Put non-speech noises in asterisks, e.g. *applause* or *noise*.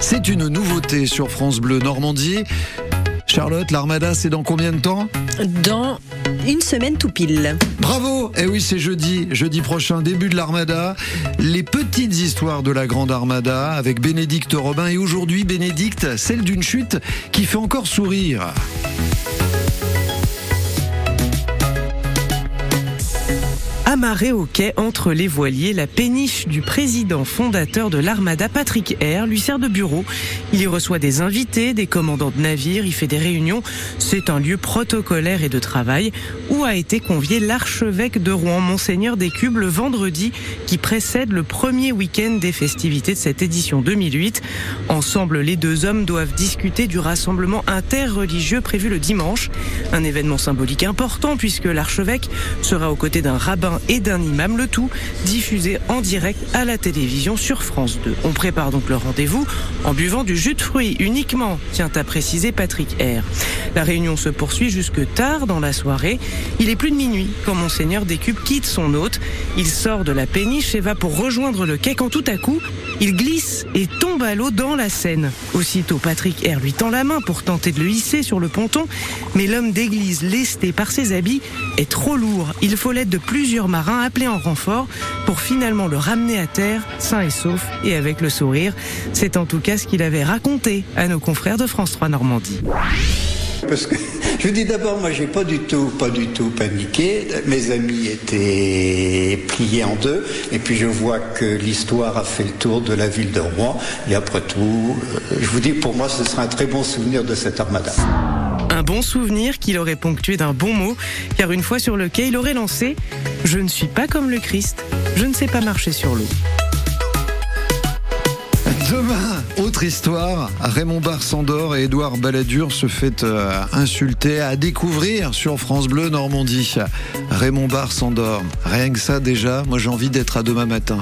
C'est une nouveauté sur France Bleu Normandie. Charlotte, l'Armada, c'est dans combien de temps Dans une semaine tout pile. Bravo Eh oui, c'est jeudi, jeudi prochain, début de l'Armada. Les petites histoires de la Grande Armada avec Bénédicte Robin. Et aujourd'hui, Bénédicte, celle d'une chute qui fait encore sourire. Amarré au quai entre les voiliers, la péniche du président fondateur de l'Armada, Patrick Air, lui sert de bureau. Il y reçoit des invités, des commandants de navires, il fait des réunions. C'est un lieu protocolaire et de travail où a été convié l'archevêque de Rouen, Monseigneur des Cubes, le vendredi qui précède le premier week-end des festivités de cette édition 2008. Ensemble, les deux hommes doivent discuter du rassemblement interreligieux prévu le dimanche. Un événement symbolique important puisque l'archevêque sera aux côtés d'un rabbin et d'un imam, le tout diffusé en direct à la télévision sur France 2. On prépare donc le rendez-vous en buvant du jus de fruits uniquement, tient à préciser Patrick R. La réunion se poursuit jusque tard dans la soirée. Il est plus de minuit quand Monseigneur Décupe quitte son hôte. Il sort de la péniche et va pour rejoindre le quai quand tout à coup, il glisse et tombe à l'eau dans la Seine. Aussitôt, Patrick R lui tend la main pour tenter de le hisser sur le ponton, mais l'homme d'église, lesté par ses habits, est trop lourd. Il faut l'aide de plusieurs appelés en renfort pour finalement le ramener à terre, sain et sauf et avec le sourire. C'est en tout cas ce qu'il avait raconté à nos confrères de France 3 Normandie. Parce que *laughs* je vous dis d'abord, moi j'ai pas du tout, pas du tout paniqué. Mes amis étaient pliés en deux, et puis je vois que l'histoire a fait le tour de la ville de Rouen. Et après tout, euh, je vous dis, pour moi, ce sera un très bon souvenir de cette armada. Bon souvenir qu'il aurait ponctué d'un bon mot, car une fois sur le quai, il aurait lancé ⁇ Je ne suis pas comme le Christ, je ne sais pas marcher sur l'eau ⁇ Demain, autre histoire. Raymond Barre s'endort et Édouard Balladur se fait euh, insulter à découvrir sur France Bleu Normandie. Raymond Barre s'endort. Rien que ça déjà, moi j'ai envie d'être à demain matin.